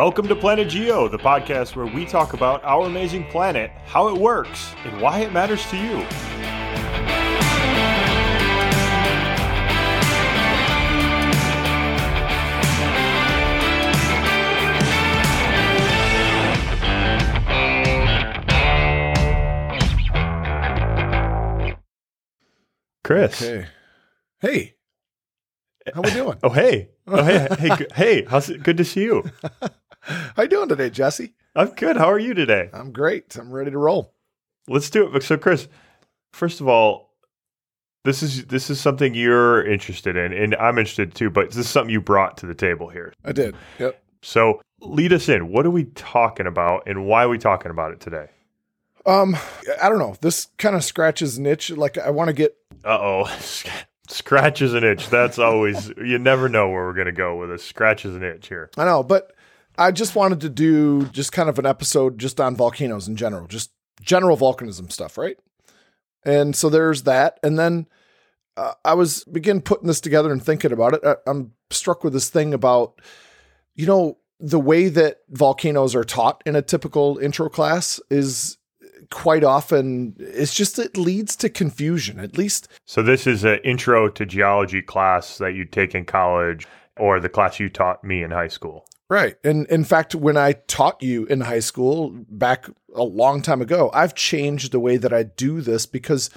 Welcome to Planet Geo, the podcast where we talk about our amazing planet, how it works, and why it matters to you. Chris. Okay. Hey. How we doing? Oh hey. Oh hey. hey. Hey. How's it? Good to see you. How you doing today, Jesse? I'm good. How are you today? I'm great. I'm ready to roll. Let's do it. So, Chris, first of all, this is this is something you're interested in, and I'm interested too. But this is something you brought to the table here. I did. Yep. So, lead us in. What are we talking about, and why are we talking about it today? Um, I don't know. This kind of scratches an itch. Like I want to get. Uh oh, scratches an itch. That's always you never know where we're gonna go with a scratches an itch here. I know, but I just wanted to do just kind of an episode just on volcanoes in general, just general volcanism stuff, right? And so there's that, and then uh, I was begin putting this together and thinking about it. I, I'm struck with this thing about, you know, the way that volcanoes are taught in a typical intro class is quite often it's just it leads to confusion at least So this is an intro to geology class that you take in college, or the class you taught me in high school. Right. And in fact, when I taught you in high school back a long time ago, I've changed the way that I do this because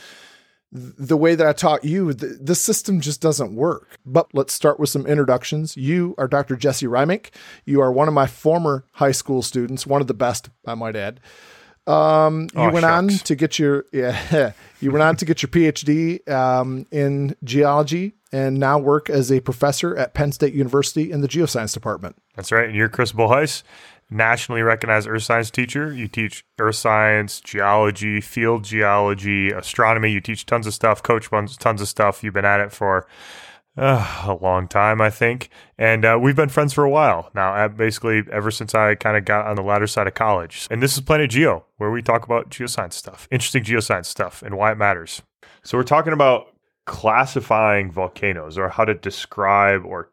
the way that I taught you, the, the system just doesn't work. But let's start with some introductions. You are Dr. Jesse Reimink. You are one of my former high school students, one of the best, I might add. Um, you Oh, went on to get your yeah, you went on to get your PhD um, in geology and now work as a professor at Penn State University in the geoscience department. That's right. And you're Chris Bolhuis, nationally recognized earth science teacher. You teach earth science, geology, field geology, astronomy. You teach tons of stuff, coach tons of stuff. You've been at it for uh, a long time, I think. And uh, we've been friends for a while now, basically ever since I kind of got on the latter side of college. And this is Planet Geo, where we talk about geoscience stuff, interesting geoscience stuff, and why it matters. So we're talking about classifying volcanoes or how to describe or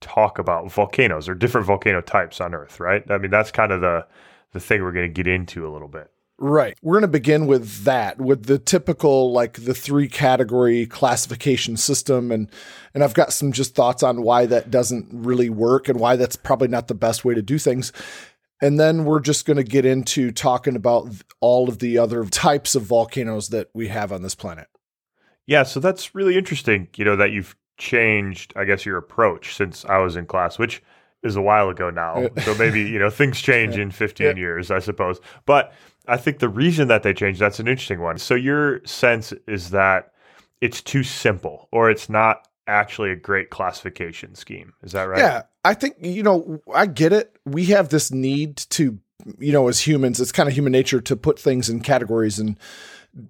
talk about volcanoes or different volcano types on Earth, right? I mean, that's kind of the the thing we're going to get into a little bit. Right. We're going to begin with that, with the typical like the three category classification system and and I've got some just thoughts on why that doesn't really work and why that's probably not the best way to do things. And then we're just going to get into talking about all of the other types of volcanoes that we have on this planet. Yeah, so that's really interesting, you know, that you've changed, I guess, your approach since I was in class, which is a while ago now. so maybe, you know, things change in 15 Yeah. years, I suppose. But I think the reason that they changed, that's an interesting one. So your sense is that it's too simple or it's not actually a great classification scheme. Is that right? Yeah, I think you know I get it. We have this need to, you know, as humans, it's kind of human nature to put things in categories and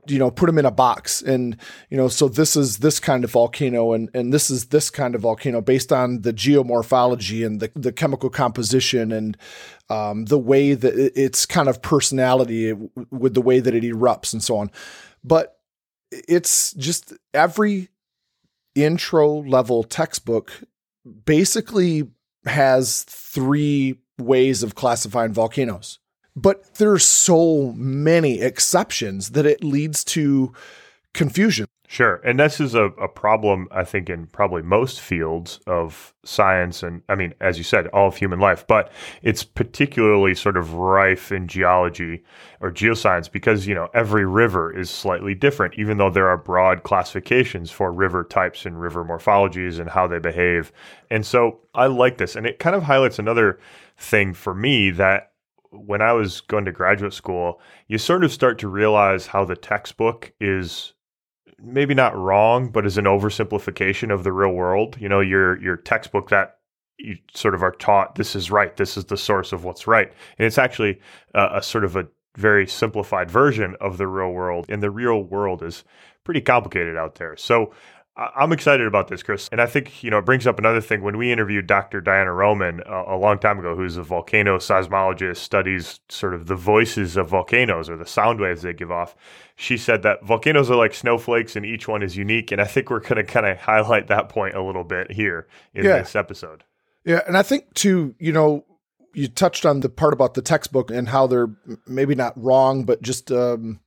you know put them in a box and you know so this is this kind of volcano and and this is this kind of volcano based on the geomorphology and the, the chemical composition and um, the way that it- its kind of personality with the way that it erupts and so on but it's just every intro level textbook basically has three ways of classifying volcanoes. But there's so many exceptions that it leads to confusion. Sure. And this is a, a problem, I think, in probably most fields of science and, I mean, as you said, all of human life, but it's particularly sort of rife in geology or geoscience because, you know, every river is slightly different, even though there are broad classifications for river types and river morphologies and how they behave. And so I like this. And it kind of highlights another thing for me that when I was going to graduate school, you sort of start to realize how the textbook is maybe not wrong, but is an oversimplification of the real world. You know, your your textbook that you sort of are taught this is right, this is the source of what's right, and it's actually a, a sort of a very simplified version of the real world. And the real world is pretty complicated out there. So I'm excited about this, Chris. And I think, you know, it brings up another thing. When we interviewed Dr. Diana Roman a, a long time ago, who's a volcano seismologist, studies sort of the voices of volcanoes or the sound waves they give off, she said that volcanoes are like snowflakes and each one is unique. And I think we're going to kind of highlight that point a little bit here in Yeah. this episode. Yeah, and I think too, you know, you touched on the part about the textbook and how they're maybe not wrong, but just um,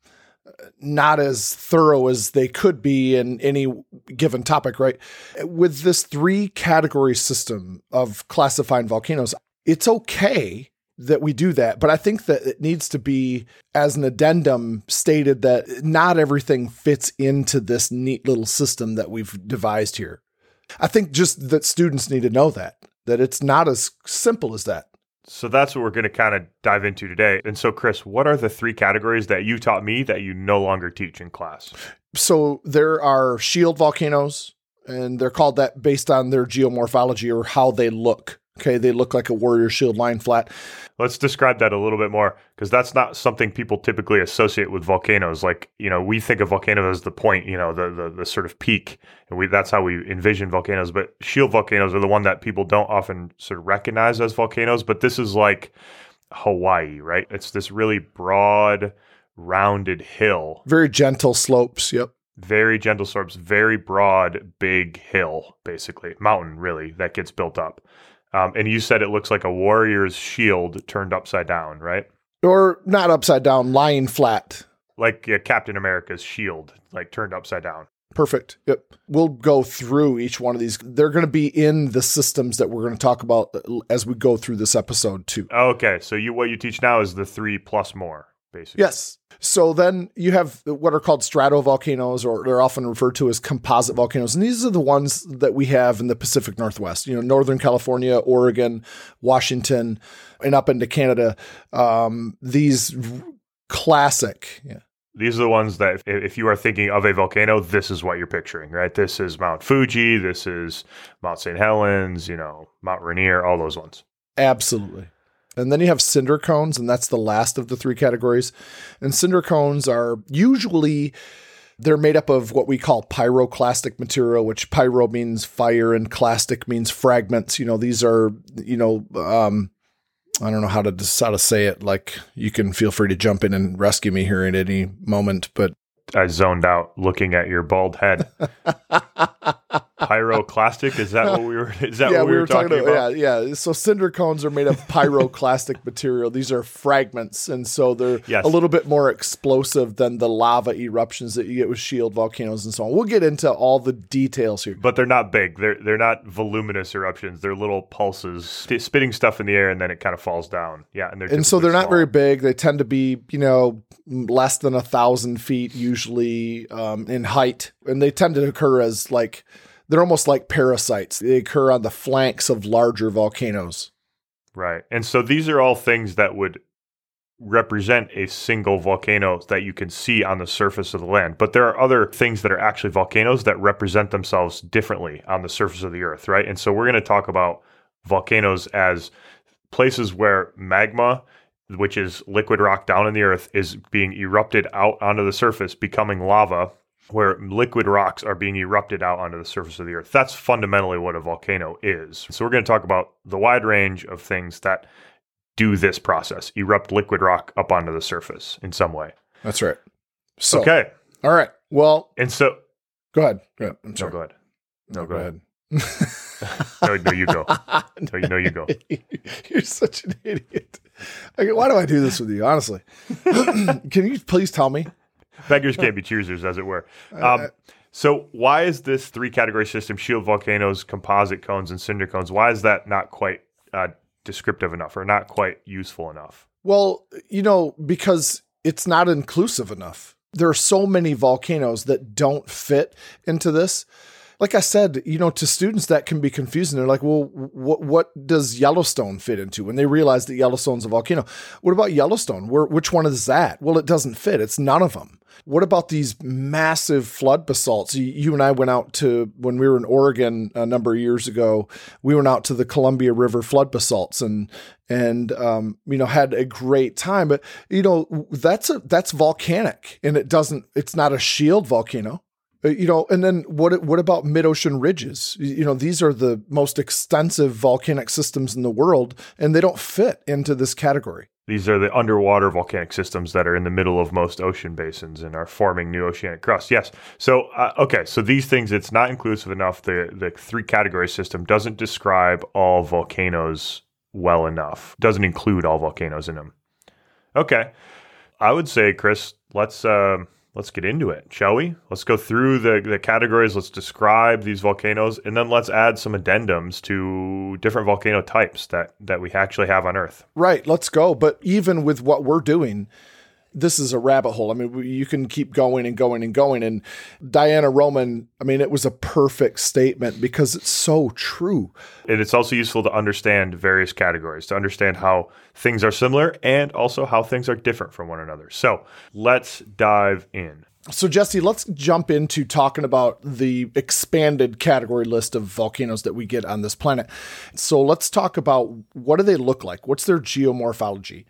not as thorough as they could be in any given topic, right? With this three category system of classifying volcanoes, it's okay that we do that, but I think that it needs to be as an addendum stated that not everything fits into this neat little system that we've devised here. I think just that students need to know that that it's not as simple as that. So that's what we're going to kind of dive into today. And so, Chris, what are the three categories that you taught me that you no longer teach in class? So there are shield volcanoes, and they're called that based on their geomorphology or how they look. Okay, they look like a warrior shield lying flat. Let's describe that a little bit more because that's not something people typically associate with volcanoes. Like, you know, we think of volcanoes as the point, you know, the the, the sort of peak, and we that's how we envision volcanoes. But shield volcanoes are the one that people don't often sort of recognize as volcanoes. But this is like Hawaii, right? It's this really broad, rounded hill, very gentle slopes. Yep very gentle slopes, very broad, big hill, basically mountain, really that gets built up. Um, and you said it looks like a warrior's shield turned upside down, right? Or not upside down, lying flat. Like uh, Captain America's shield, like turned upside down. Perfect. Yep. We'll go through each one of these. They're going to be in the systems that we're going to talk about uh, as we go through this episode too. Okay, so you what you teach now is the three plus more, basically. Yes. So then you have what are called stratovolcanoes, or they're often referred to as composite volcanoes. And these are the ones that we have in the Pacific Northwest, you know, Northern California, Oregon, Washington, and up into Canada. Um, these classic. Yeah. These are the ones that, if you are thinking of a volcano, this is what you're picturing, right? This is Mount Fuji, this is Mount St. Helens, you know, Mount Rainier, all those ones. Absolutely. And then you have cinder cones, and that's the last of the three categories. And cinder cones are usually they're made up of what we call pyroclastic material, which pyro means fire and clastic means fragments. You know, these are, you know, um, I don't know how to how to say it. Like you can feel free to jump in and rescue me here at any moment, but I zoned out looking at your bald head. Pyroclastic? Is that what we were? Is that yeah, what we, we were, were talking, talking about? Yeah, yeah. So cinder cones are made of pyroclastic material. These are fragments, and so they're Yes. a little bit more explosive than the lava eruptions that you get with shield volcanoes and so on. We'll get into all the details here. But they're not big. They're they're not voluminous eruptions. They're little pulses, st- spitting stuff in the air, and then it kind of falls down. Yeah, and they're and so they're not small. very big. They tend to be, you know, less than a thousand feet usually um, in height, and they tend to occur as like they're almost like parasites. They occur on the flanks of larger volcanoes. right. And so these are all things that would represent a single volcano that you can see on the surface of the land. But there are other things that are actually volcanoes that represent themselves differently on the surface of the earth, right? And so we're going to talk about volcanoes as places where magma which is liquid rock down in the earth is being erupted out onto the surface becoming lava where liquid rocks are being erupted out onto the surface of the earth. That's fundamentally what a volcano is. So we're going to talk about the wide range of things that do this process, erupt liquid rock up onto the surface in some way. That's right. So, Okay. all right. Well, And so go ahead. Go ahead. I'm no, sorry. go ahead. No, go ahead. No, no, you go. No, you know you go. You're such an idiot. Like, why do I do this with you? Honestly, can you please tell me? Beggars can't be choosers, as it were. Uh, Um, so, why is this three category system shield volcanoes, composite cones, and cinder cones? Why is that not quite uh, descriptive enough or not quite useful enough? Well, you know, because it's not inclusive enough. There are so many volcanoes that don't fit into this. Like I said, you know, to students that can be confusing. They're like, "Well, what what does Yellowstone fit into?" When they realize that Yellowstone's a volcano, what about Yellowstone? Where which one is that? Well, it doesn't fit. It's none of them. What about these massive flood basalts? You, you and I went out to when we were in Oregon a number of years ago. We went out to the Columbia River flood basalts and and um, you know had a great time. But you know that's a that's volcanic and it doesn't. It's not a shield volcano. Uh, You know, and then what? What about mid-ocean ridges? You know, these are the most extensive volcanic systems in the world, and they don't fit into this category. These are the underwater volcanic systems that are in the middle of most ocean basins and are forming new oceanic crust. Yes. So, uh, okay. So these things, it's not inclusive enough. The the three category system doesn't describe all volcanoes well enough. Doesn't include all volcanoes in them. Okay. I would say, Chris, let's uh, let's get into it, shall we? Let's go through the, the categories. Let's describe these volcanoes, and then let's add some addendums to different volcano types that that we actually have on Earth. Right. Let's go. But even with what we're doing, this is a rabbit hole. I mean, you can keep going and going and going. And Diana Roman, I mean, it was a perfect statement because it's so true. And it's also useful to understand various categories, to understand how things are similar and also how things are different from one another. So let's dive in. So, Jesse, let's jump into talking about the expanded category list of volcanoes that we get on this planet. So, let's talk about what do they look like? What's their geomorphology?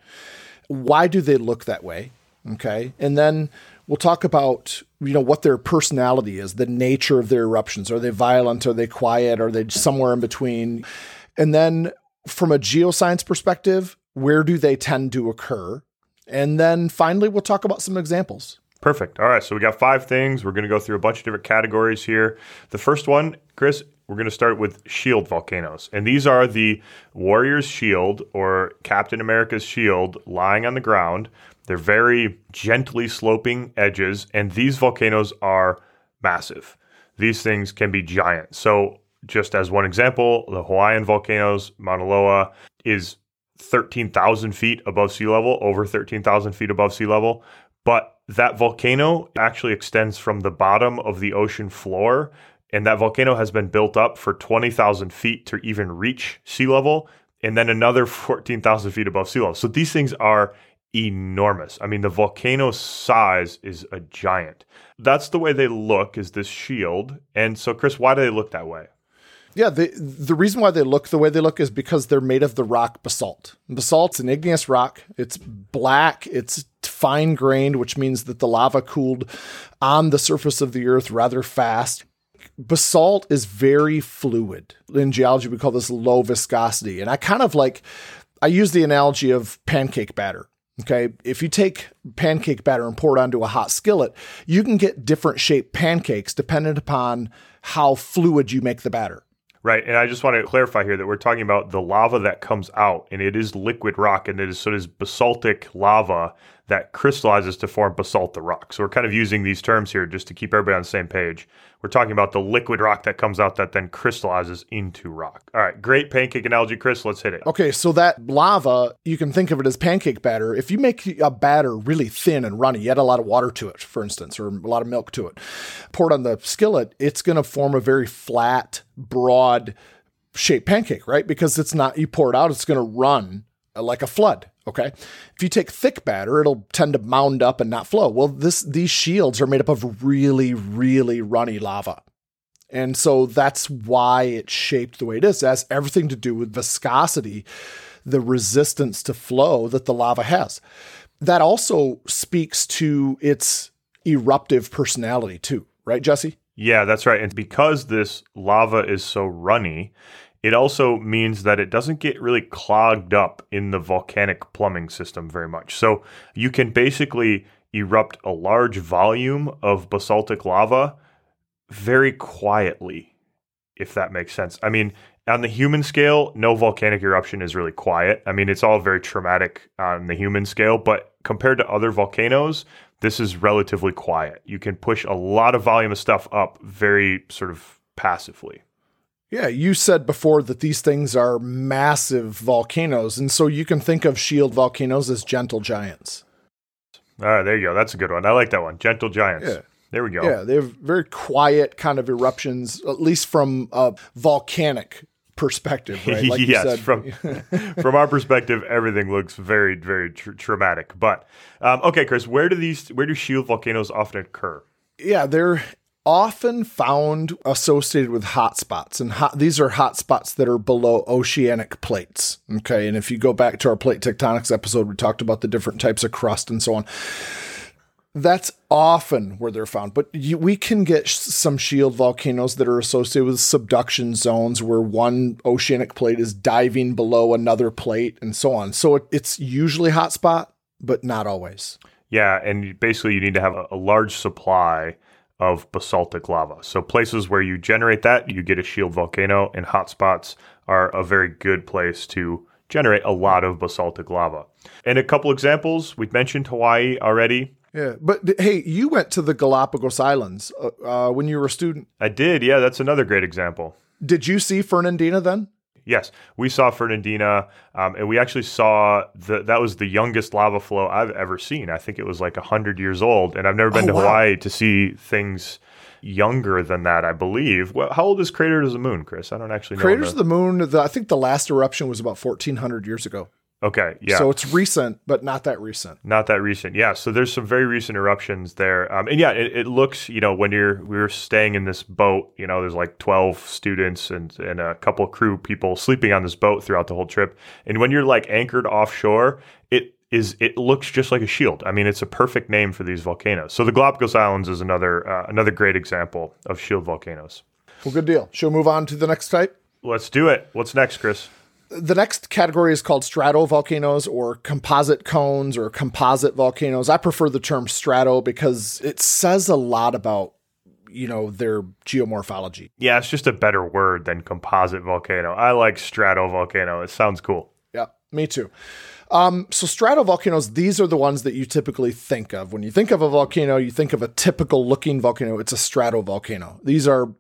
Why do they look that way? Okay. And then we'll talk about, you know, what their personality is, the nature of their eruptions. Are they violent? Are they quiet? Are they somewhere in between? And then from a geoscience perspective, where do they tend to occur? And then finally, we'll talk about some examples. Perfect. All right. So we got five things. We're going to go through a bunch of different categories here. The first one, Chris, we're going to start with shield volcanoes. And these are the warrior's shield or Captain America's shield lying on the ground. They're very gently sloping edges, and these volcanoes are massive. These things can be giant. So, just as one example, the Hawaiian volcanoes, Mauna Loa, is 13,000 feet above sea level, over 13,000 feet above sea level. But that volcano actually extends from the bottom of the ocean floor and that volcano has been built up for 20,000 feet to even reach sea level, and then another 14,000 feet above sea level. So these things are enormous. I mean, the volcano size is a giant. That's the way they look, is this shield. And so, Chris, why do they look that way? Yeah, the the reason why they look the way they look is because they're made of the rock basalt. Basalt's an igneous rock. It's black. It's fine grained, which means that the lava cooled on the surface of the earth rather fast basalt is very fluid. In geology, we call this low viscosity. And I kind of like, I use the analogy of pancake batter. Okay. If you take pancake batter and pour it onto a hot skillet, you can get different shaped pancakes dependent upon how fluid you make the batter. Right. And I just want to clarify here that we're talking about the lava that comes out, and it is liquid rock, and it is sort of basaltic lava that crystallizes to form basalt the rock. So we're kind of using these terms here just to keep everybody on the same page. We're talking about the liquid rock that comes out that then crystallizes into rock. All right, great pancake analogy, Chris. Let's hit it. Okay, so that lava, you can think of it as pancake batter. If you make a batter really thin and runny, you add a lot of water to it, for instance, or a lot of milk to it, pour it on the skillet, it's going to form a very flat, broad shaped pancake, right? Because it's not, you pour it out, it's going to run uh, like a flood. Okay. If you take thick batter, it'll tend to mound up and not flow. Well, this these shields are made up of really, really runny lava. And so that's why it's shaped the way it is. It has everything to do with viscosity, the resistance to flow that the lava has. That also speaks to its eruptive personality, too, right, Jesse? Yeah, that's right. And because this lava is so runny, it also means that it doesn't get really clogged up in the volcanic plumbing system very much. So you can basically erupt a large volume of basaltic lava very quietly, if that makes sense. I mean, on the human scale, no volcanic eruption is really quiet. I mean, it's all very traumatic on the human scale, but compared to other volcanoes, this is relatively quiet. You can push a lot of volume of stuff up very sort of passively. Yeah, you said before that these things are massive volcanoes, and so you can think of shield volcanoes as gentle giants. All right, there you go. That's a good one. I like that one. Gentle giants. Yeah. There we go. Yeah, they have very quiet kind of eruptions, at least from a volcanic perspective, right? Like yes, from from our perspective, everything looks very, very tr- traumatic. But um, okay, Chris, where do these where do shield volcanoes often occur? Yeah, they're often found associated with hotspots, and hot, these are hotspots that are below oceanic plates. Okay, and if you go back to our plate tectonics episode, we talked about the different types of crust and so on. That's often where they're found, but you, we can get sh- some shield volcanoes that are associated with subduction zones where one oceanic plate is diving below another plate and so on. So it, it's usually hotspot, but not always. Yeah, and basically you need to have a, a large supply of basaltic lava. So places where you generate that, you get a shield volcano, and hotspots are a very good place to generate a lot of basaltic lava. And a couple examples, we've mentioned Hawaii already. Yeah, but hey, you went to the Galapagos Islands uh, uh, when you were a student. I did, yeah, that's another great example. Did you see Fernandina then? Yes, we saw Fernandina, um, and we actually saw the that was the youngest lava flow I've ever seen. I think it was like hundred years old, and I've never been Oh, to wow. Hawaii to see things younger than that. I believe. Well, how old is Crater of the Moon, Chris? I don't actually know. Craters of the Moon. The, I think the last eruption was about fourteen hundred years ago. Okay, yeah. So it's recent, but not that recent. Not that recent, yeah. So there's some very recent eruptions there, um, and yeah, it, it looks, you know, when you're we were staying in this boat, you know, there's like 12 students and and a couple crew people sleeping on this boat throughout the whole trip, and when you're like anchored offshore, it is it looks just like a shield. I mean, it's a perfect name for these volcanoes. So the Galapagos Islands is another uh, another great example of shield volcanoes. Well, good deal. Shall we move on to the next type? Let's do it. What's next, Chris? The next category is called stratovolcanoes or composite cones or composite volcanoes. I prefer the term strato because it says a lot about you know their geomorphology. Yeah, it's just a better word than composite volcano. I like stratovolcano. It sounds cool. Yeah, me too. Um, so stratovolcanoes, these are the ones that you typically think of. When you think of a volcano, you think of a typical looking volcano. It's a stratovolcano. These are,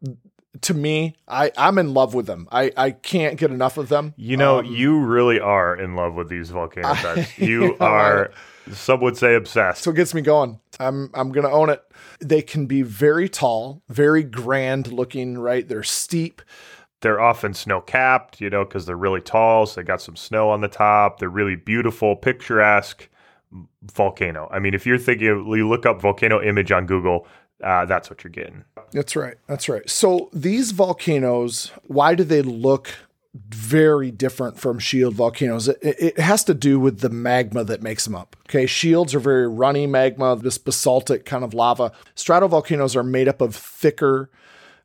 to me, I, I'm in love with them. I, I can't get enough of them. You know, um, you really are in love with these volcano types. You you know, are, some would say, obsessed. So it gets me going. I'm I'm gonna own it. They can be very tall, very grand looking, right? They're steep. They're often snow capped, you know, because they're really tall. So they got some snow on the top. They're really beautiful, picturesque volcano. I mean, if you're thinking, you look up volcano image on Google, uh, that's what you're getting. That's right. That's right. So these volcanoes, why do they look very different from shield volcanoes? It, it has to do with the magma that makes them up. Okay. Shields are very runny magma, this basaltic kind of lava. Stratovolcanoes are made up of thicker,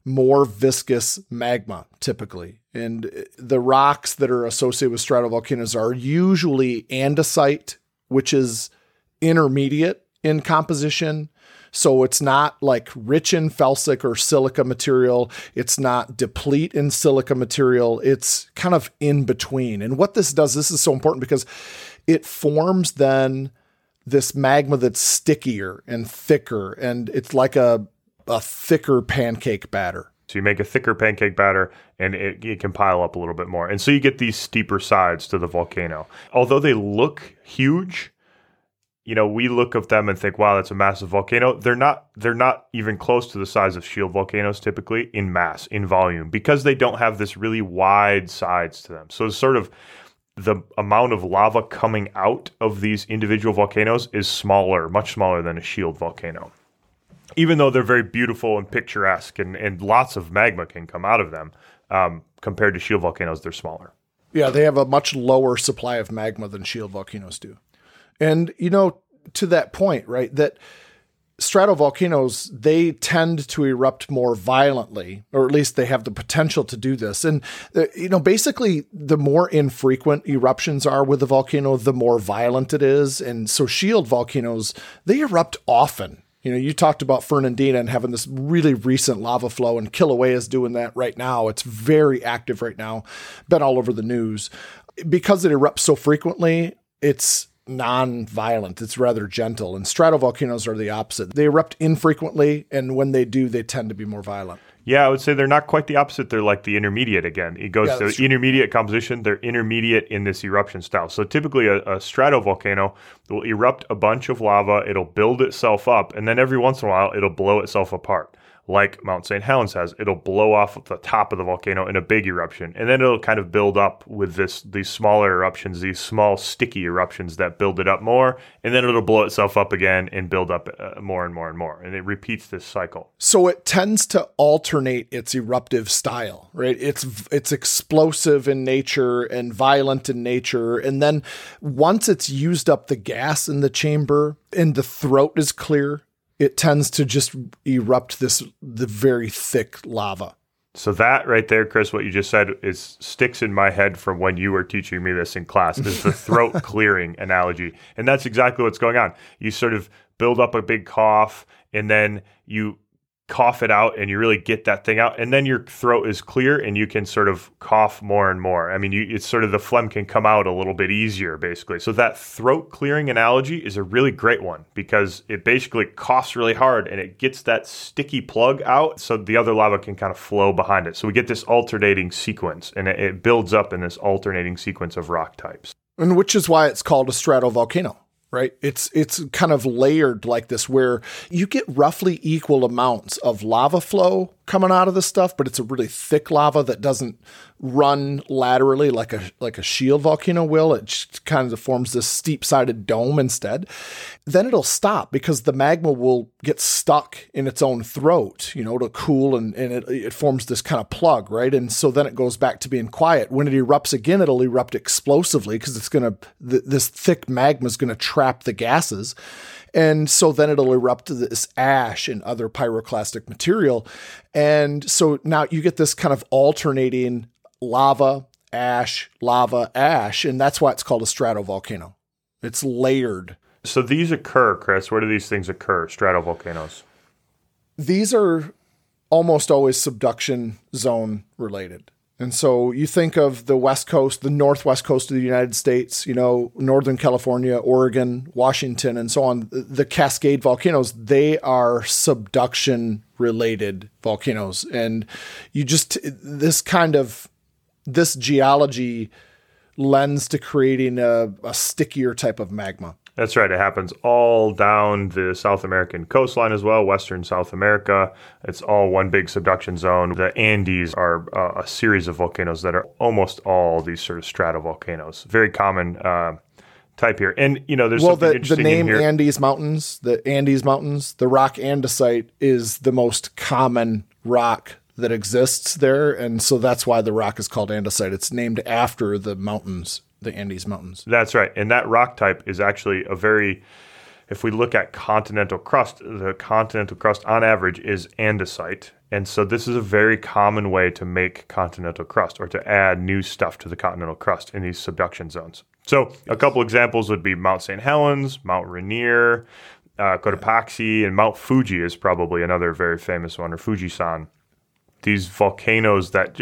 more viscous magma typically. And the rocks that are associated with stratovolcanoes are usually andesite, which is intermediate in composition. So it's not like rich in felsic or silica material. It's not deplete in silica material. It's kind of in between. And what this does, this is so important because it forms then this magma that's stickier and thicker. And it's like a, a thicker pancake batter. So you make a thicker pancake batter and it, it can pile up a little bit more. And so you get these steeper sides to the volcano. Although they look huge, you know, we look at them and think, wow, that's a massive volcano. They're not they're not even close to the size of shield volcanoes typically in mass, in volume, because they don't have this really wide sides to them. So sort of the amount of lava coming out of these individual volcanoes is smaller, much smaller than a shield volcano even though they're very beautiful and picturesque and, and lots of magma can come out of them, um, compared to shield volcanoes, they're smaller. Yeah, they have a much lower supply of magma than shield volcanoes do. And, you know, to that point, right, that stratovolcanoes, they tend to erupt more violently, or at least they have the potential to do this. And, uh, you know, basically, the more infrequent eruptions are with a volcano, the more violent it is. And so shield volcanoes, they erupt often. You know, you talked about Fernandina and having this really recent lava flow, and Kilauea is doing that right now. It's very active right now, been all over the news. Because it erupts so frequently, it's non-violent. It's rather gentle. And stratovolcanoes are the opposite. They erupt infrequently, and when they do, they tend to be more violent. Yeah, I would say they're not quite the opposite. They're like the intermediate again. It goes Yeah, to true. intermediate composition. They're intermediate in this eruption style. So typically, a, a stratovolcano will erupt a bunch of lava. It'll build itself up, and then every once in a while, it'll blow itself apart. Like Mount St. Helens has, it'll blow off the top of the volcano in a big eruption, and then it'll kind of build up with this these smaller eruptions, these small sticky eruptions that build it up more, and then it'll blow itself up again and build up uh, more and more and more, and it repeats this cycle. So it tends to alternate its eruptive style, right? It's it's explosive in nature and violent in nature, and then once it's used up the gas in the chamber and the throat is clear, it tends to just erupt this the very thick lava. So that right there, Chris, what you just said is sticks in my head from when you were teaching me this in class. Is the throat clearing analogy, and that's exactly what's going on. You sort of build up a big cough, and then you cough it out and you really get that thing out and then your throat is clear and you can sort of cough more and more. I mean you, it's sort of the phlegm can come out a little bit easier basically. So that throat clearing analogy is a really great one because it basically coughs really hard and it gets that sticky plug out so the other lava can kind of flow behind it. So we get this alternating sequence and it, it builds up in this alternating sequence of rock types. And which is why it's called a stratovolcano right? It's it's kind of layered like this where you get roughly equal amounts of lava flow coming out of the stuff, but it's a really thick lava that doesn't run laterally like a like a shield volcano will. It kind of forms this steep-sided dome instead. Then it'll stop because the magma will get stuck in its own throat, you know, to cool and, and it, it forms this kind of plug, right? And so then it goes back to being quiet. When it erupts again, it'll erupt explosively because it's going to, th- this thick magma is going to trap the gases. And so then it'll erupt this ash and other pyroclastic material. And so now you get this kind of alternating lava, ash, lava, ash. And that's why it's called a stratovolcano. It's layered. So these occur, Chris. Where do these things occur? Stratovolcanoes. These are almost always subduction zone related. And so you think of the West Coast, the Northwest coast of the United States, you know, Northern California, Oregon, Washington, and so on. The Cascade volcanoes, they are subduction related volcanoes. And you just, this kind of, this geology lends to creating a, a stickier type of magma. That's right. It happens all down the South American coastline as well, Western South America. It's all one big subduction zone. The Andes are uh, a series of volcanoes that are almost all these sort of stratovolcanoes. Very common uh, type here. And, you know, there's well, the, the name. Andes Mountains, the Andes Mountains, the rock andesite is the most common rock that exists there. And so that's why the rock is called andesite. It's named after the mountains the Andes Mountains. That's right. And that rock type is actually a very, if we look at continental crust, the continental crust on average is andesite. And so this is a very common way to make continental crust or to add new stuff to the continental crust in these subduction zones. So a couple examples would be Mount St. Helens, Mount Rainier, uh, Cotopaxi, and Mount Fuji is probably another very famous one, or Fujisan. These volcanoes that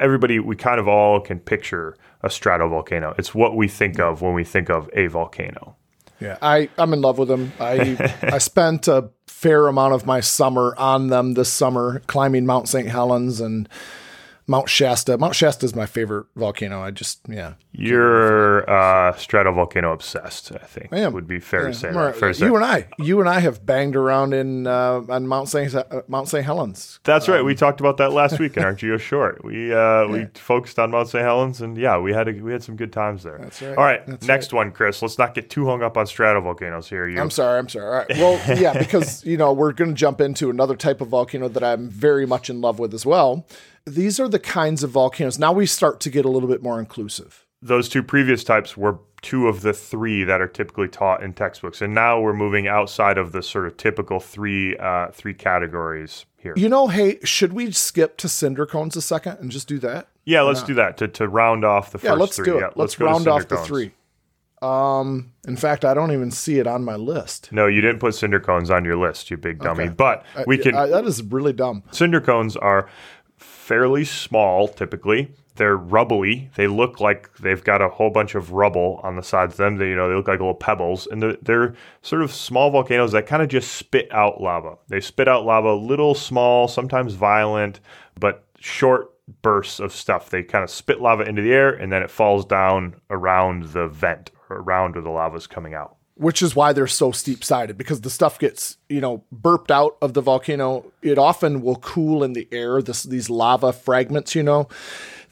everybody, we kind of all can picture a stratovolcano. It's what we think of when we think of a volcano. Yeah, I, I'm in love with them. I I spent a fair amount of my summer on them this summer, climbing Mount St. Helens and Mount Shasta. Mount Shasta is my favorite volcano. I just yeah. You're uh, stratovolcano obsessed. I think I am. would be fair Yeah. to say. Right. Fair to say. You and I, you and I have banged around in uh, on Mount St. Uh, Mount St. Helens. That's right. We talked about that last week in our Geo Short. We uh, we focused on Mount St. Helens, and yeah, we had a, we had some good times there. That's right. All right, That's next one, Chris. Let's not get too hung up on stratovolcanoes here. You I'm sorry. I'm sorry. All right. Well, yeah, because you know we're going to jump into another type of volcano that I'm very much in love with as well. These are the kinds of volcanoes. Now we start to get a little bit more inclusive. those two previous types were two of the three that are typically taught in textbooks, and now we're moving outside of the sort of typical three uh, three categories here. You know, hey, should we skip to cinder cones a second and just do that? yeah, let's do that to, to round off the Yeah, first let's three. do it. Yeah, let's, go to round off cinder the three. Um, in fact, I don't even see it on my list. No, you didn't put cinder cones on your list, you big dummy. Okay. But we I- can. I- that is really dumb. cinder cones are fairly small typically. They're rubbly. They look like they've got a whole bunch of rubble on the sides of them. They, you know, they look like little pebbles, and they're, they're sort of small volcanoes that kind of just spit out lava. They spit out lava, little, small, sometimes violent, but short bursts of stuff. They kind of spit lava into the air, and then it falls down around the vent or around where the lava's coming out. Which is why they're so steep sided because the stuff gets you know burped out of the volcano. It often will cool in the air this these lava fragments you know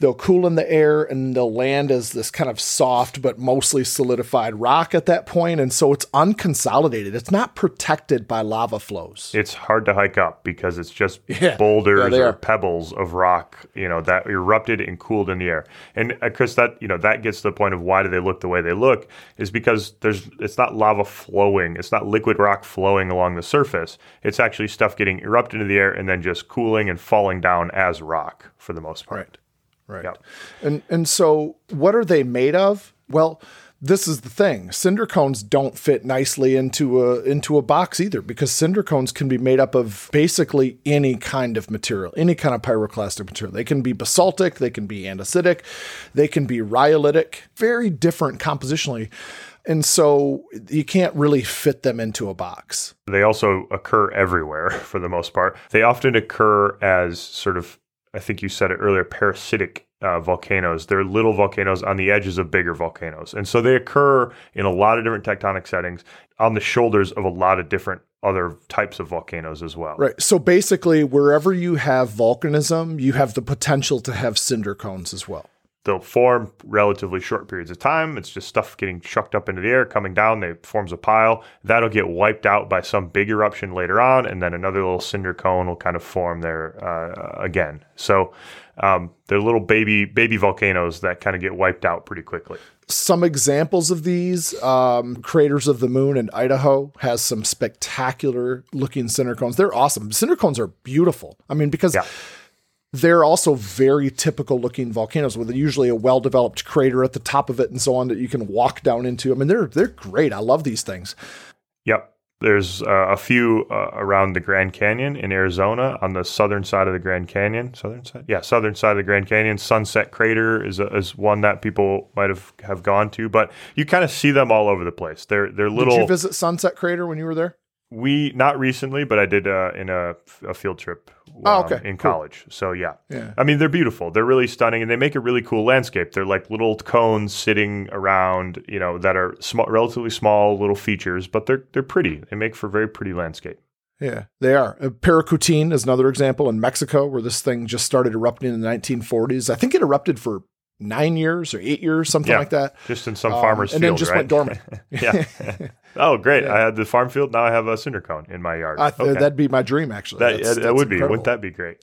they'll cool in the air and they'll land as this kind of soft but mostly solidified rock at that point and so it's unconsolidated it's not protected by lava flows It's hard to hike up because it's just Yeah. boulders Yeah, or pebbles of rock, you know, that erupted and cooled in the air. And uh, Chris, that you know, that gets to the point of why do they look the way they look is because there's it's not lava flowing, it's not liquid rock flowing along the surface. It's actually stuff getting erupted into the air and then just cooling and falling down as rock for the most part. Right. Right. Yep. And and so what are they made of? Well, this is the thing. Cinder cones don't fit nicely into a into a box either because cinder cones can be made up of basically any kind of material, any kind of pyroclastic material. They can be basaltic, they can be andesitic, they can be rhyolitic, very different compositionally. And so you can't really fit them into a box. They also occur everywhere for the most part. They often occur as sort of I think you said it earlier, parasitic uh, volcanoes. They're little volcanoes on the edges of bigger volcanoes. And so they occur in a lot of different tectonic settings on the shoulders of a lot of different other types of volcanoes as well. Right. So basically, wherever you have volcanism, you have the potential to have cinder cones as well. They'll form relatively short periods of time. It's just stuff getting chucked up into the air, coming down. They forms a pile. That'll get wiped out by some big eruption later on, and then another little cinder cone will kind of form there uh, again. So um, they're little baby baby volcanoes that kind of get wiped out pretty quickly. Some examples of these um, craters of the moon in Idaho has some spectacular looking cinder cones. They're awesome. Cinder cones are beautiful. I mean, because yeah. They're also very typical looking volcanoes with usually a well developed crater at the top of it and so on that you can walk down into. I mean, they're they're great. I love these things. Yep. There's uh, a few uh, around the Grand Canyon in Arizona on the southern side of the Grand Canyon. Southern side, yeah, southern side of the Grand Canyon. Sunset Crater is a, is one that people might have, have gone to, but you kind of see them all over the place. They're they're little. Did you visit Sunset Crater when you were there? We not recently, but I did uh, in a, a, field trip. Oh, um, okay. In cool. college, so yeah. yeah. I mean, they're beautiful. They're really stunning, and they make a really cool landscape. They're like little cones sitting around, you know, that are small, relatively small little features, but they're they're pretty. They make for very pretty landscape. Yeah, they are. Uh, Paricutin is another example in Mexico where this thing just started erupting in the 1940s. I think it erupted for nine years or eight years, something yeah, like that. Just in some um, farmer's and field, then just right? went dormant. yeah. oh, great! Yeah. I had the farm field. Now I have a cinder cone in my yard. Th- okay. That'd be my dream, actually. That, that's, that that's would incredible. be. Wouldn't that be great?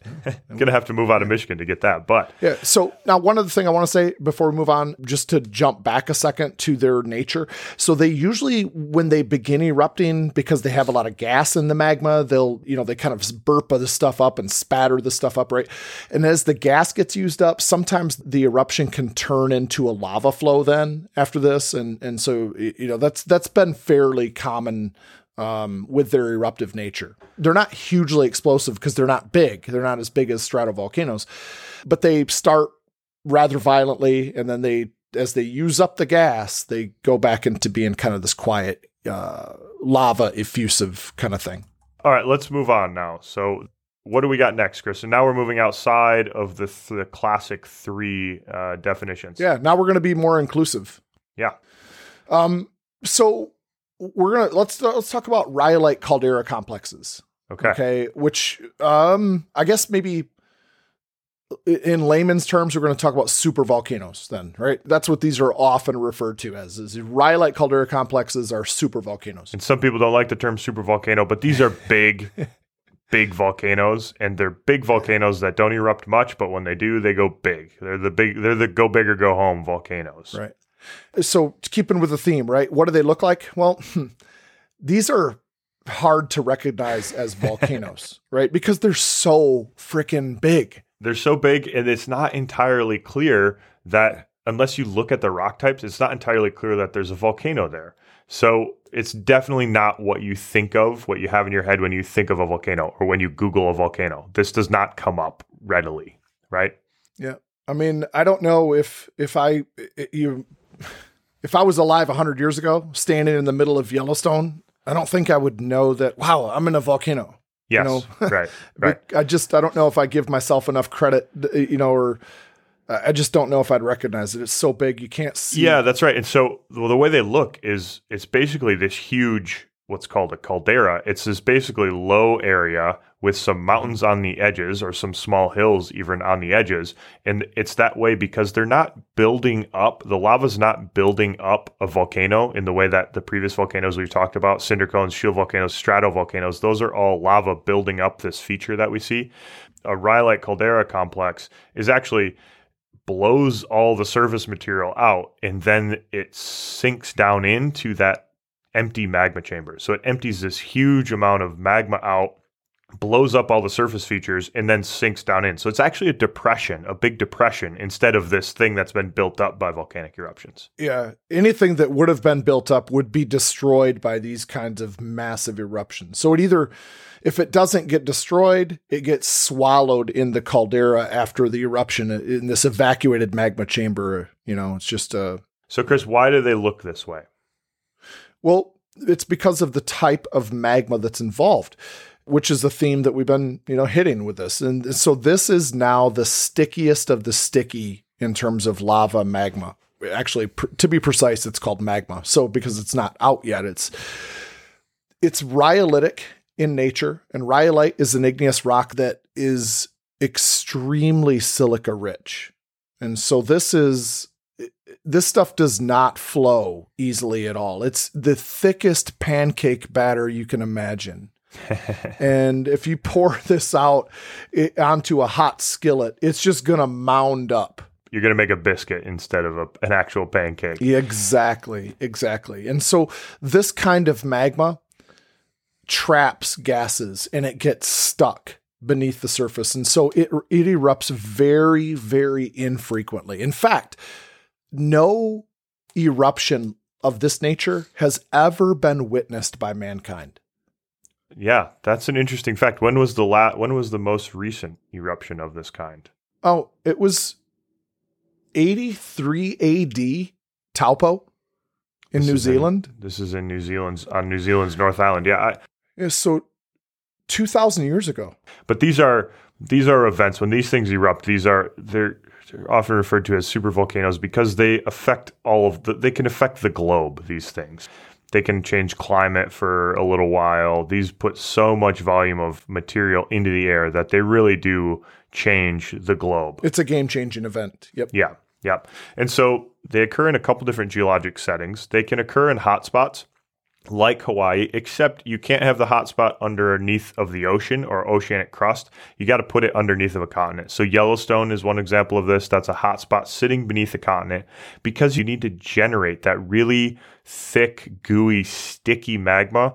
I'm gonna have to move out of Michigan to get that, but yeah. So now, one other thing I want to say before we move on, just to jump back a second to their nature. So they usually, when they begin erupting, because they have a lot of gas in the magma, they'll you know they kind of burp the stuff up and spatter the stuff up, right? And as the gas gets used up, sometimes the eruption can turn into a lava flow. Then after this, and and so you know that's that's been fairly common um, with their eruptive nature. They're not hugely explosive because they're not big. They're not as big as stratovolcanoes, but they start rather violently, and then they, as they use up the gas, they go back into being kind of this quiet uh, lava effusive kind of thing. All right, let's move on now. So, what do we got next, Chris? And now we're moving outside of the th- the classic three uh, definitions. Yeah, now we're going to be more inclusive. Yeah. Um. So we're gonna let's let's talk about rhyolite caldera complexes. Okay. Okay. Which um I guess maybe in layman's terms, we're going to talk about super volcanoes then, right? That's what these are often referred to as is rhyolite caldera complexes are super volcanoes. And some people don't like the term super volcano, but these are big, big volcanoes, and they're big volcanoes that don't erupt much, but when they do, they go big. They're the big, they're the go big or go home volcanoes. Right. So, keeping with the theme, right? What do they look like? Well, these are hard to recognize as volcanoes, right? Because they're so freaking big. They're so big, and it's not entirely clear that unless you look at the rock types, it's not entirely clear that there's a volcano there. So it's definitely not what you think of, what you have in your head when you think of a volcano or when you Google a volcano. This does not come up readily, right? Yeah. I mean, I don't know if if I eh, eh, you if I was alive 100 years ago, standing in the middle of Yellowstone, I don't think I would know that, wow, I'm in a volcano. Yes. You know? right. Right. I just, I don't know if I give myself enough credit, you know, or I just don't know if I'd recognize it. It's so big. You can't see. Yeah, that's right. And so well, the way they look is it's basically this huge what's called a caldera. It's this basically low area with some mountains on the edges or some small hills even on the edges. And it's that way because they're not building up, the lava's not building up a volcano in the way that the previous volcanoes we've talked about, cinder cones, shield volcanoes, stratovolcanoes, those are all lava building up this feature that we see. A rhyolite caldera complex is actually blows all the surface material out and then it sinks down into that empty magma chamber. So it empties this huge amount of magma out blows up all the surface features, and then sinks down in. So it's actually a depression, a big depression, instead of this thing that's been built up by volcanic eruptions. Yeah. Anything that would have been built up would be destroyed by these kinds of massive eruptions. So it either, if it doesn't get destroyed, it gets swallowed in the caldera after the eruption in this evacuated magma chamber. You know, it's just a. So, Chris, why do they look this way? Well, it's because of the type of magma that's involved which is the theme that we've been, you know, hitting with this. And so this is now the stickiest of the sticky in terms of lava magma. Actually, pr- to be precise, it's called magma. So because it's not out yet, it's it's rhyolitic in nature, and rhyolite is an igneous rock that is extremely silica rich. And so this is this stuff does not flow easily at all. It's the thickest pancake batter you can imagine. And if you pour this out it, onto a hot skillet, it's just going to mound up. You're going to make a biscuit instead of a, an actual pancake. Exactly, exactly. And so this kind of magma traps gases and it gets stuck beneath the surface. And so it, it erupts very, very infrequently. In fact, no eruption of this nature has ever been witnessed by mankind. Yeah, that's an interesting fact. When was the la- when was the most recent eruption of this kind? Oh, it was 83 AD Taupo in This New is in- Zealand. This is in New Zealand's on New Zealand's North Island. Yeah, I, Yeah, so 2000 years ago. but these are these are events when these things erupt. These are they're, they're often referred to as super volcanoes because they affect all of the. They can affect the globe. These things. They can change climate for a little while. These put so much volume of material into the air that they really do change the globe. It's a game-changing event. Yep. Yeah, Yep. And so they occur in a couple different geologic settings. They can occur in hotspots like Hawaii, except you can't have the hotspot underneath of the ocean or oceanic crust. You got to put it underneath of a continent. So Yellowstone is one example of this. That's a hotspot sitting beneath a continent because you need to generate that really thick, gooey, sticky magma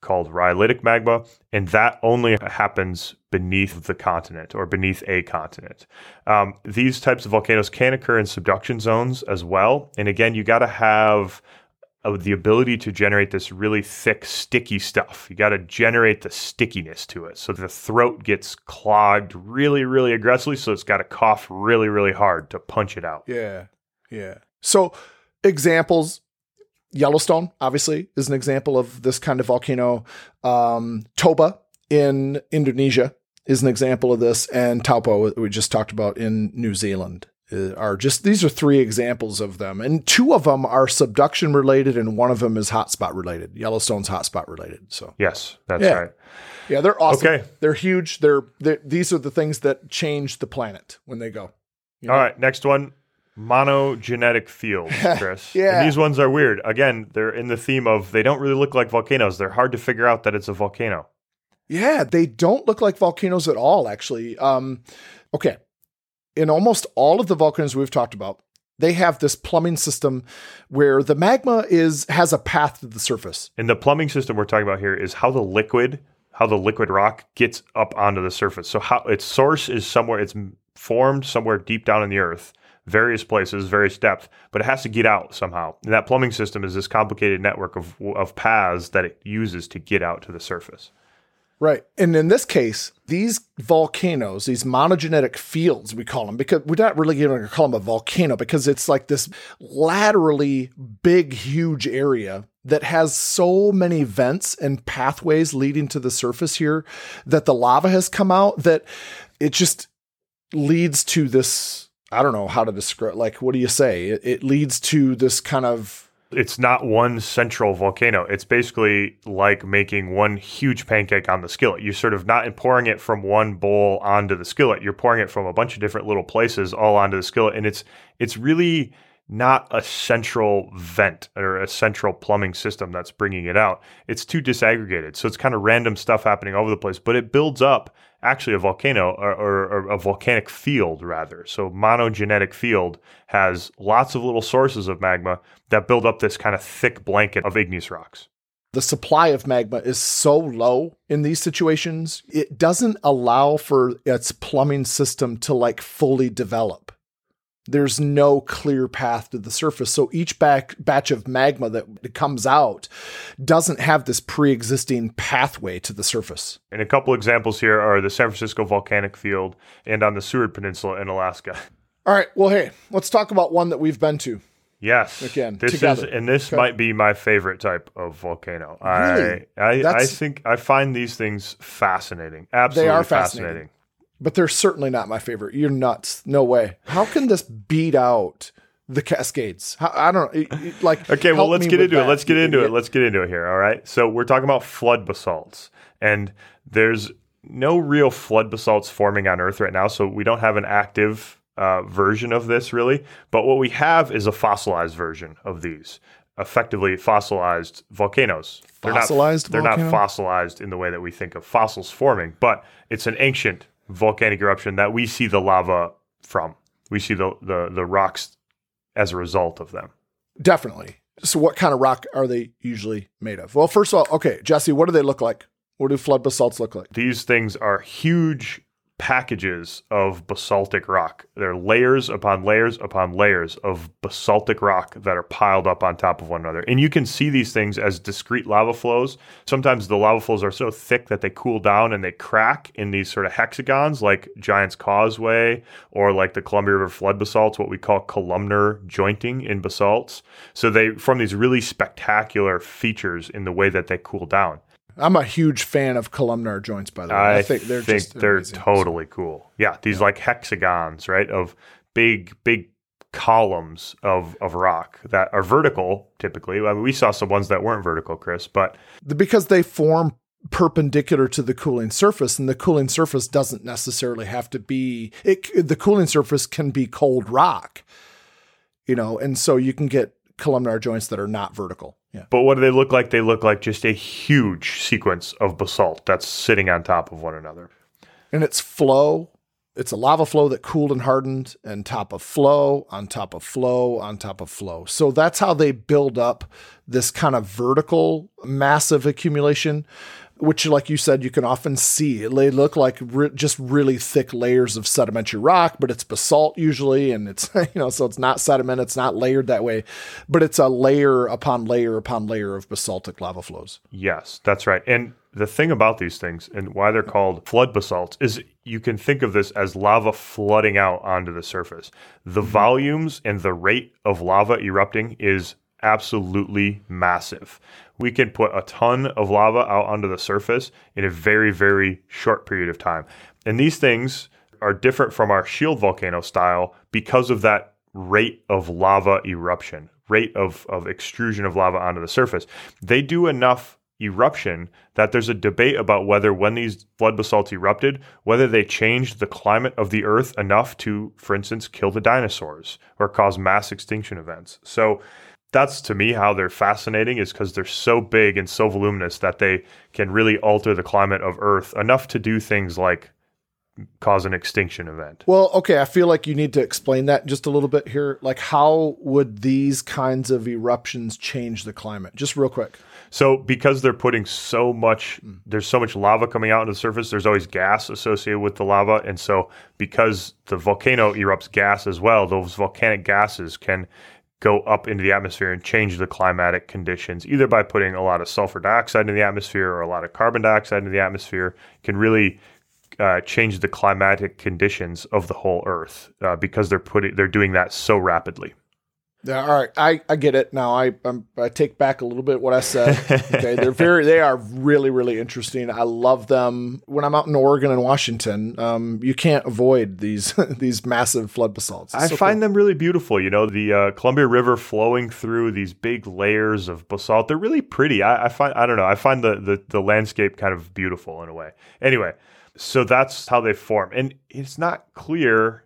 called rhyolitic magma, and that only happens beneath the continent or beneath a continent. Um, these types of volcanoes can occur in subduction zones as well. And again, you got to have uh, the ability to generate this really thick, sticky stuff. You got to generate the stickiness to it. So the throat gets clogged really, really aggressively. So it's got to cough really, really hard to punch it out. Yeah. Yeah. So examples Yellowstone obviously is an example of this kind of volcano. Um, Toba in Indonesia is an example of this, and Taupo we just talked about in New Zealand are just these are three examples of them, and two of them are subduction related, and one of them is hotspot related. Yellowstone's hotspot related. So Yes, that's Yeah. right. yeah, they're awesome. Okay. They're huge. They're, they're these are the things that change the planet when they go. You know? All right, next one. Monogenetic fields, Chris. Yeah. And these ones are weird. Again, they're in the theme of they don't really look like volcanoes. They're hard to figure out that it's a volcano. Yeah, they don't look like volcanoes at all, actually. Um, okay. In almost all of the volcanoes we've talked about, they have this plumbing system where the magma is has a path to the surface. And the plumbing system we're talking about here is how the liquid, how the liquid rock gets up onto the surface. So how its source is somewhere it's formed somewhere deep down in the earth, various places, various depth, but it has to get out somehow. And that plumbing system is this complicated network of of paths that it uses to get out to the surface. Right. And in this case, these volcanoes, these monogenetic fields, we call them, because we're not really going to call them a volcano because it's like this laterally big, huge area that has so many vents and pathways leading to the surface here that the lava has come out that it just leads to this. I don't know how to describe. Like, what do you say? It, it leads to this kind of It's not one central volcano. It's basically like making one huge pancake on the skillet. You're sort of not pouring it from one bowl onto the skillet. You're pouring it from a bunch of different little places all onto the skillet, and it's it's really not a central vent or a central plumbing system that's bringing it out. It's too disaggregated. So it's kind of random stuff happening all over the place, but it builds up actually a volcano or, or, a volcanic field rather. So monogenetic field has lots of little sources of magma that build up this kind of thick blanket of igneous rocks. the supply of magma is so low in these situations, it doesn't allow for its plumbing system to like fully develop. There's no clear path to the surface. So each back, batch of magma that comes out doesn't have this pre existing pathway to the surface. And a couple examples here are the San Francisco volcanic field and on the Seward Peninsula in Alaska. All right. Well, hey, let's talk about one that we've been to. Yes. Again, this together. is and this Okay. might be my favorite type of volcano. Really? I I, I think I find these things fascinating. Absolutely they are fascinating. fascinating. But they're certainly not my favorite. You're nuts. No way. How can this beat out the Cascades? How, I don't know. It- it- Like, Okay, well let's get into it. Let's get into it. idiot. Let's get into it here. All right. So we're talking about flood basalts, and there's no real flood basalts forming on Earth right now, so we don't have an active uh, version of this really. But what we have is a fossilized version of these, effectively fossilized volcanoes. Fossilized They're not, volcano? they're not fossilized in the way that we think of fossils forming, but it's an ancient volcanic eruption that we see the lava from. We see the the, the rocks as a result of them. Definitely. So, what kind of rock are they usually made of? Well, first of all, okay, Jesse, what do they look like? What do flood basalts look like? These things are huge packages of basaltic rock. They're layers upon layers upon layers of basaltic rock that are piled up on top of one another. And you can see these things as discrete lava flows. Sometimes the lava flows are so thick that they cool down and they crack in these sort of hexagons, like Giant's Causeway or like the Columbia River flood basalts, what we call columnar jointing in basalts. So they form these really spectacular features in the way that they cool down. I'm a huge fan of columnar joints, by the way. I, think they're just they're amazing. totally cool. Yeah, these like hexagons, right? Of big, big columns of of rock that are vertical. Typically, I mean, we saw some ones that weren't vertical, Chris, but because they form perpendicular to the cooling surface and the cooling surface doesn't necessarily have to be it the cooling surface can be cold rock you know and so you can get columnar joints that are not vertical yeah but what do they look like? They look like just a huge sequence of basalt that's sitting on top of one another. and it's flow it's a lava flow that cooled and hardened and top of flow on top of flow on top of flow so that's how they build up this kind of vertical massive accumulation which like you said you can often see they look like re- just really thick layers of sedimentary rock but it's basalt usually and it's you know so it's not sediment it's not layered that way but it's a layer upon layer upon layer of basaltic lava flows Yes, that's right. And the thing about these things and why they're called flood basalts is you can think of this as lava flooding out onto the surface. The mm-hmm. volumes and the rate of lava erupting is absolutely massive. We can put a ton of lava out onto the surface in a very, very short period of time. And these things are different from our shield volcano style because of that rate of lava eruption, rate of, of extrusion of lava onto the surface. They do enough eruption that there's a debate about whether when these flood basalts erupted, whether they changed the climate of the earth enough to, for instance, kill the dinosaurs or cause mass extinction events. So that's to me how they're fascinating is because they're so big and so voluminous that they can really alter the climate of earth enough to do things like cause an extinction event. Well, okay, I feel like you need to explain that just a little bit here. Like, how would these kinds of eruptions change the climate? Just real quick. So because they're putting so much, hmm. there's so much lava coming out to the surface. There's always gas associated with the lava, and so because the volcano erupts gas as well, those volcanic gases can go up into the atmosphere and change the climatic conditions, either by putting a lot of sulfur dioxide in the atmosphere or a lot of carbon dioxide in the atmosphere. Can really uh, change the climatic conditions of the whole Earth uh, because they're putting they're doing that so rapidly. Yeah, all right, I, I get it now. I I'm, I take back a little bit what I said. Okay, they're very they are really really interesting. I love them. When I'm out in Oregon and Washington, um, you can't avoid these these massive flood basalts. It's I so find them really beautiful. You know, the uh, Columbia River flowing through these big layers of basalt. They're really pretty. I, I find I don't know. I find the, the the landscape kind of beautiful in a way. Anyway, so that's how they form, and it's not clear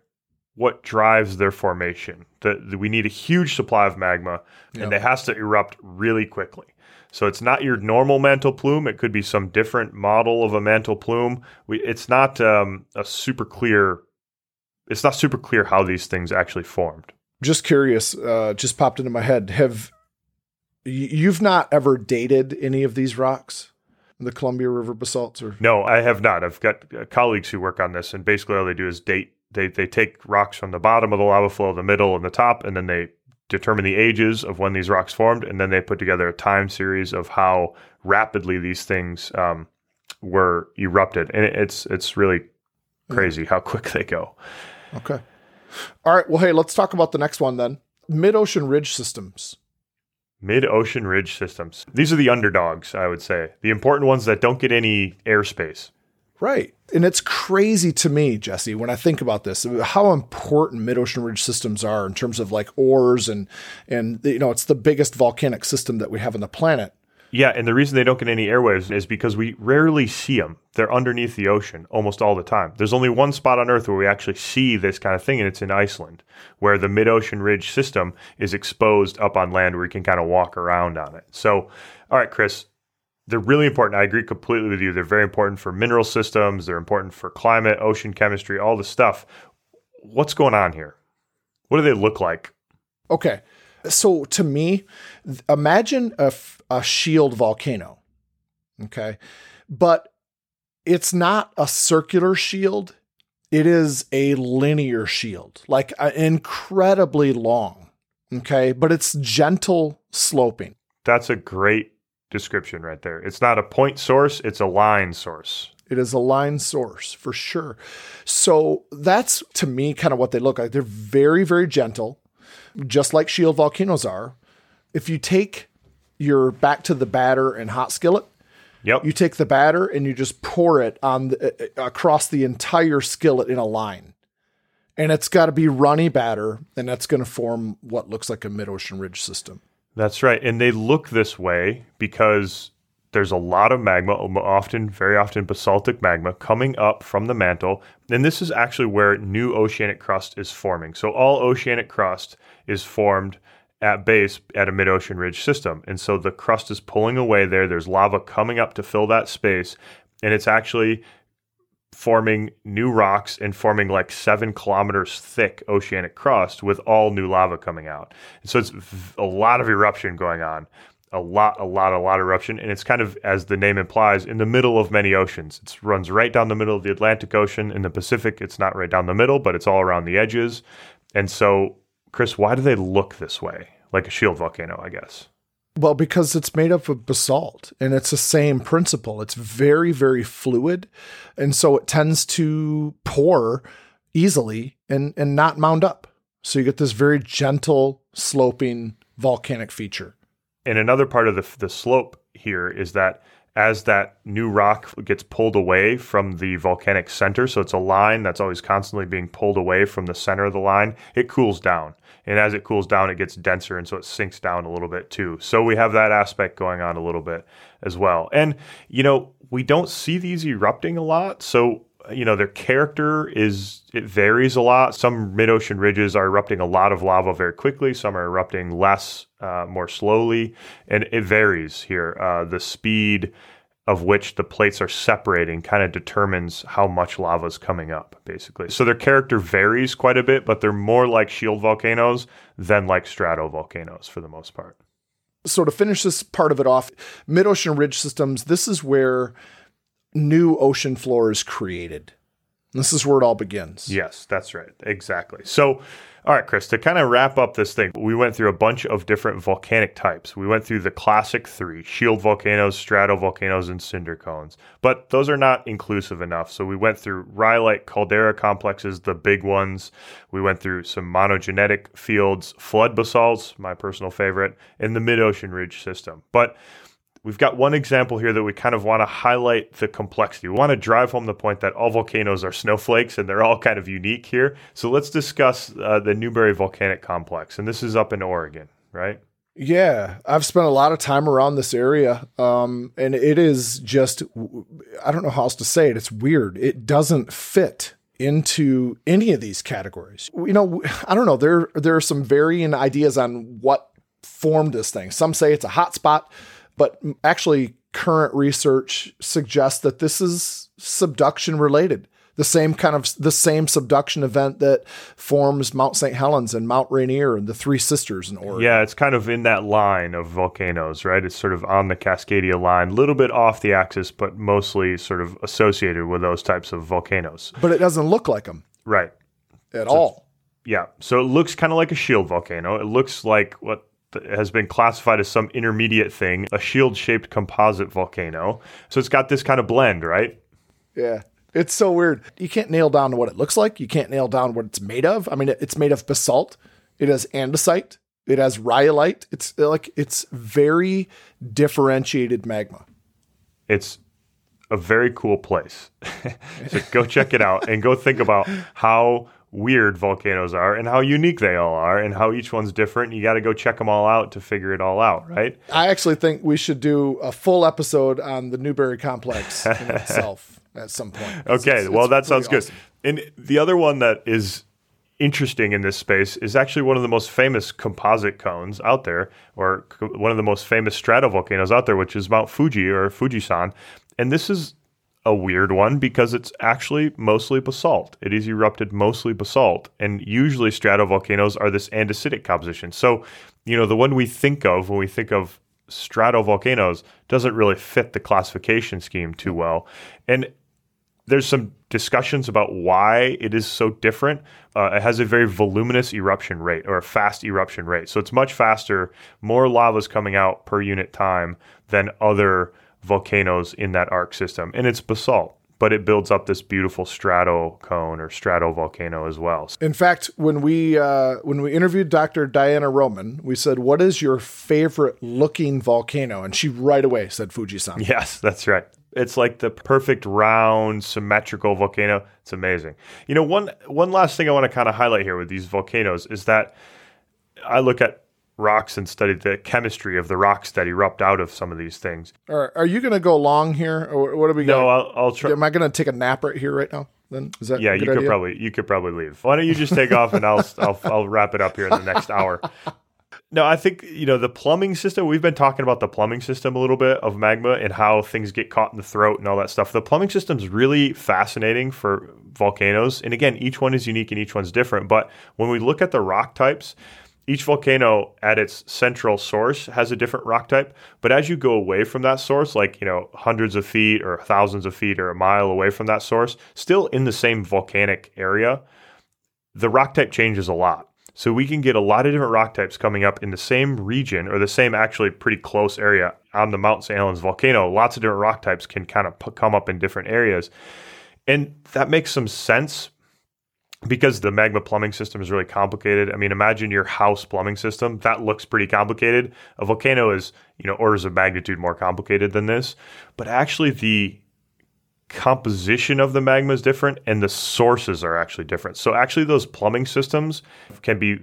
what drives their formation. That we need a huge supply of magma, and it has to erupt really quickly. So it's not your normal mantle plume. It could be some different model of a mantle plume. We, it's not um, a super clear. It's not super clear how these things actually formed. just curious. Uh, just popped into my head. Have You've not ever dated any of these rocks, the Columbia River basalts, or no? I have not. I've got uh, colleagues who work on this, and basically all they do is date. They they take rocks from the bottom of the lava flow, the middle, and the top, and then they determine the ages of when these rocks formed, and then they put together a time series of how rapidly these things um, were erupted, and it's it's really crazy how quick they go. Okay. All right. Well, hey, let's talk about the next one then. Mid ocean ridge systems. Mid ocean ridge systems. These are the underdogs, I would say. The important ones that don't get any airspace. Right. And it's crazy to me, Jesse, when I think about this, how important mid-ocean ridge systems are in terms of like ores and and you know, it's the biggest volcanic system that we have on the planet. Yeah, and the reason they don't get any airwaves is because we rarely see them. They're underneath the ocean almost all the time. There's only one spot on Earth where we actually see this kind of thing, and it's in Iceland, where the mid ocean ridge system is exposed up on land where you can kind of walk around on it. So, all right, Chris, they're really important. I agree completely with you. They're very important for mineral systems, they're important for climate, ocean chemistry, all the stuff. What's going on here? What do they look like? Okay. So to me, imagine a, a shield volcano. Okay. But it's not a circular shield, it is a linear shield, like uh, incredibly long. Okay. But it's gentle sloping. That's a great description right there. It's not a point source, it's a line source. It is a line source for sure. So that's to me kind of what they look like. They're very, very gentle just like shield volcanoes are, if you take your back to the batter and hot skillet, Yep. You take the batter and you just pour it on the, uh, across the entire skillet in a line. And it's got to be runny batter, and that's going to form what looks like a mid ocean ridge system. That's right. And they look this way because there's a lot of magma, often, very often basaltic magma, coming up from the mantle. And this is actually where new oceanic crust is forming. So all oceanic crust is formed at base at a mid ocean ridge system. And so the crust is pulling away there. There's lava coming up to fill that space. And it's actually forming new rocks and forming like seven kilometers thick oceanic crust with all new lava coming out. And so it's a lot of eruption going on. A lot, a lot, a lot of eruption, and it's kind of, as the name implies, in the middle of many oceans. It runs right down the middle of the Atlantic Ocean. In the Pacific, it's not right down the middle, but it's all around the edges. And so Chris, why do they look this way? Like a shield volcano, I guess. Well, because it's made up of basalt and it's the same principle. It's very, very fluid. And so it tends to pour easily and, and not mound up. So you get this very gentle, sloping volcanic feature. And another part of the, the slope here is that as that new rock gets pulled away from the volcanic center, so it's a line that's always constantly being pulled away from the center of the line, it cools down. And as it cools down, it gets denser, and so it sinks down a little bit too. So we have that aspect going on a little bit as well. And, you know, we don't see these erupting a lot. So you know their character is it varies a lot some mid-ocean ridges are erupting a lot of lava very quickly some are erupting less uh, more slowly and it varies here uh, the speed of which the plates are separating kind of determines how much lava is coming up basically so their character varies quite a bit but they're more like shield volcanoes than like stratovolcanoes for the most part so to finish this part of it off mid-ocean ridge systems this is where new ocean floor is created. This is where it all begins. Yes, that's right. Exactly. So, all right, Chris, to kind of wrap up this thing, we went through a bunch of different volcanic types. We went through the classic three shield volcanoes, stratovolcanoes, and cinder cones. But those are not inclusive enough. So, we went through rhyolite caldera complexes, the big ones. We went through some monogenetic fields, flood basalts, my personal favorite, and the mid ocean ridge system. But We've got one example here that we kind of want to highlight the complexity. We want to drive home the point that all volcanoes are snowflakes and they're all kind of unique here. So let's discuss uh, the Newberry Volcanic Complex. And this is up in Oregon, right? Yeah, I've spent a lot of time around this area, um, and it is just, I don't know how else to say it. It's weird. It doesn't fit into any of these categories. You know, I don't know. There, there are some varying ideas on what formed this thing. Some say it's a hot spot. But actually, current research suggests that this is subduction related. the same kind of the same subduction event that forms Mount St. Helens and Mount Rainier and the Three Sisters in Oregon. Yeah, it's kind of in that line of volcanoes, right? It's sort of on the Cascadia line, a little bit off the axis, but mostly sort of associated with those types of volcanoes. But it doesn't look like them Right. at all. Yeah. So it looks kind of like a shield volcano. It looks like what has been classified as some intermediate thing, a shield shaped composite volcano. So it's got this kind of blend, right? Yeah. It's so weird. You can't nail down what it looks like. You can't nail down what it's made of. I mean, it's made of basalt. It has andesite. It has rhyolite. It's like it's very differentiated magma. It's a very cool place. so go check it out and go think about how weird volcanoes are and how unique they all are and how each one's different. You got to go check them all out to figure it all out, right? I actually think we should do a full episode on the Newberry complex in itself at some point. It's- Okay, it's- well it's that sounds good. awesome. And the other one that is interesting in this space is actually one of the most famous composite cones out there, or co- one of the most famous stratovolcanoes out there, which is Mount Fuji or Fujisan. And this is a weird one because it's actually mostly basalt. It is erupted mostly basalt, and usually stratovolcanoes are this andesitic composition. So, you know, the one we think of when we think of stratovolcanoes doesn't really fit the classification scheme too well. And there's some discussions about why it is so different. Uh, it has a very voluminous eruption rate or a fast eruption rate. So it's much faster, more lava's coming out per unit time than other volcanoes in that arc system. And it's basalt, but it builds up this beautiful strato cone or stratovolcano as well. In fact, when we uh, when we interviewed Dr. Diana Roman, we said, "What is your favorite looking volcano?" And she right away said Fujisan. Yes, that's right. It's like the perfect round symmetrical volcano. It's amazing. You know, one one last thing I want to kind of highlight here with these volcanoes is that I look at rocks and study the chemistry of the rocks that erupt out of some of these things. Are, are you going to go long here, or what are we No, going? I'll, I'll try. Am I going to take a nap right here right now? Then is that Yeah, you could idea? probably you could probably leave. Why don't you just take off and I'll, I'll I'll wrap it up here in the next hour. No, I think you know the plumbing system. We've been talking about the plumbing system a little bit of magma and how things get caught in the throat and all that stuff. The plumbing system is really fascinating for volcanoes, and again, each one is unique and each one's different. But when we look at the rock types, each volcano at its central source has a different rock type. But as you go away from that source, like, you know, hundreds of feet or thousands of feet or a mile away from that source, still in the same volcanic area, the rock type changes a lot. So we can get a lot of different rock types coming up in the same region or the same actually pretty close area on the Mount St. Helens volcano. Lots of different rock types can kind of come up in different areas. And that makes some sense because the magma plumbing system is really complicated. I mean, imagine your house plumbing system. That looks pretty complicated. A volcano is, you know, orders of magnitude more complicated than this. But actually the composition of the magma is different and the sources are actually different. So actually those plumbing systems can be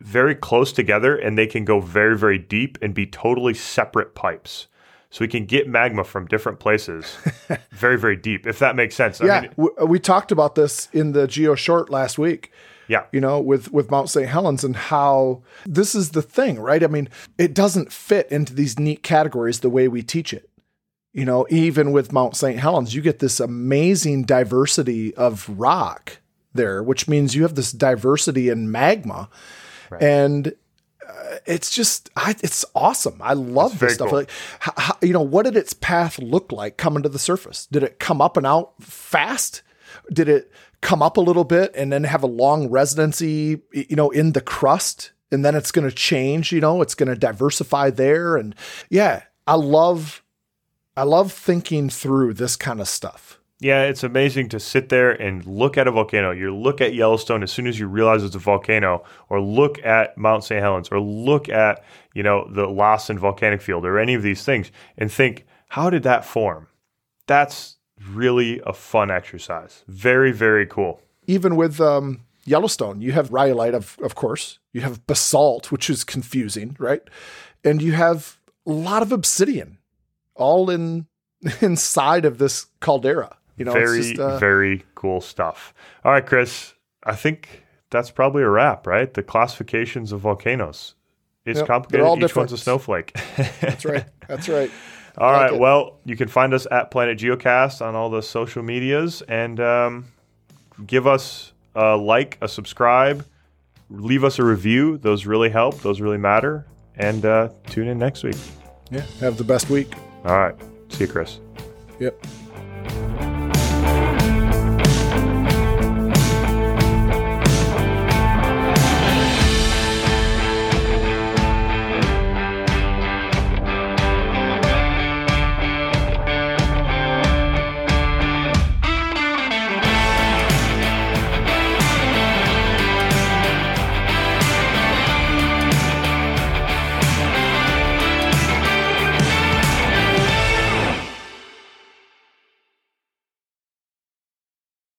very close together and they can go very very deep and be totally separate pipes. So we can get magma from different places very very deep if that makes sense. I Yeah, mean, w- we talked about this in the Geo Short last week. yeah. you know, with with Mount St. Helens and how this is the thing, right? I mean, it doesn't fit into these neat categories the way we teach it. You know, even with Mount St. Helens, you get this amazing diversity of rock there, which means you have this diversity in magma, and uh, it's just, I, it's awesome. I love this stuff. cool. Like, you know, what did its path look like coming to the surface? Did it come up and out fast? Did it come up a little bit and then have a long residency, you know, in the crust? And then it's going to change, you know, it's going to diversify there. And yeah, I love, I love thinking through this kind of stuff. Yeah, it's amazing to sit there and look at a volcano. You look at Yellowstone as soon as you realize it's a volcano, or look at Mount St. Helens, or look at, you know, the Lassen volcanic field, or any of these things, and think, how did that form? That's really a fun exercise. Very, very cool. Even with um, Yellowstone, you have rhyolite, of, of course. You have basalt, which is confusing, right? And you have a lot of obsidian all in inside of this caldera. You know, very, it's just, uh, very cool stuff. All right, Chris, I think that's probably a wrap, right? The classifications of volcanoes. It's Yep, complicated. Each different. one's a snowflake. that's right. That's right. All like right. it. Well, you can find us at Planet Geocast on all the social medias, and um, give us a like, a subscribe, leave us a review. Those really help. Those really matter. And uh, tune in next week. Yeah. Have the best week. All right. See you, Chris. Yep.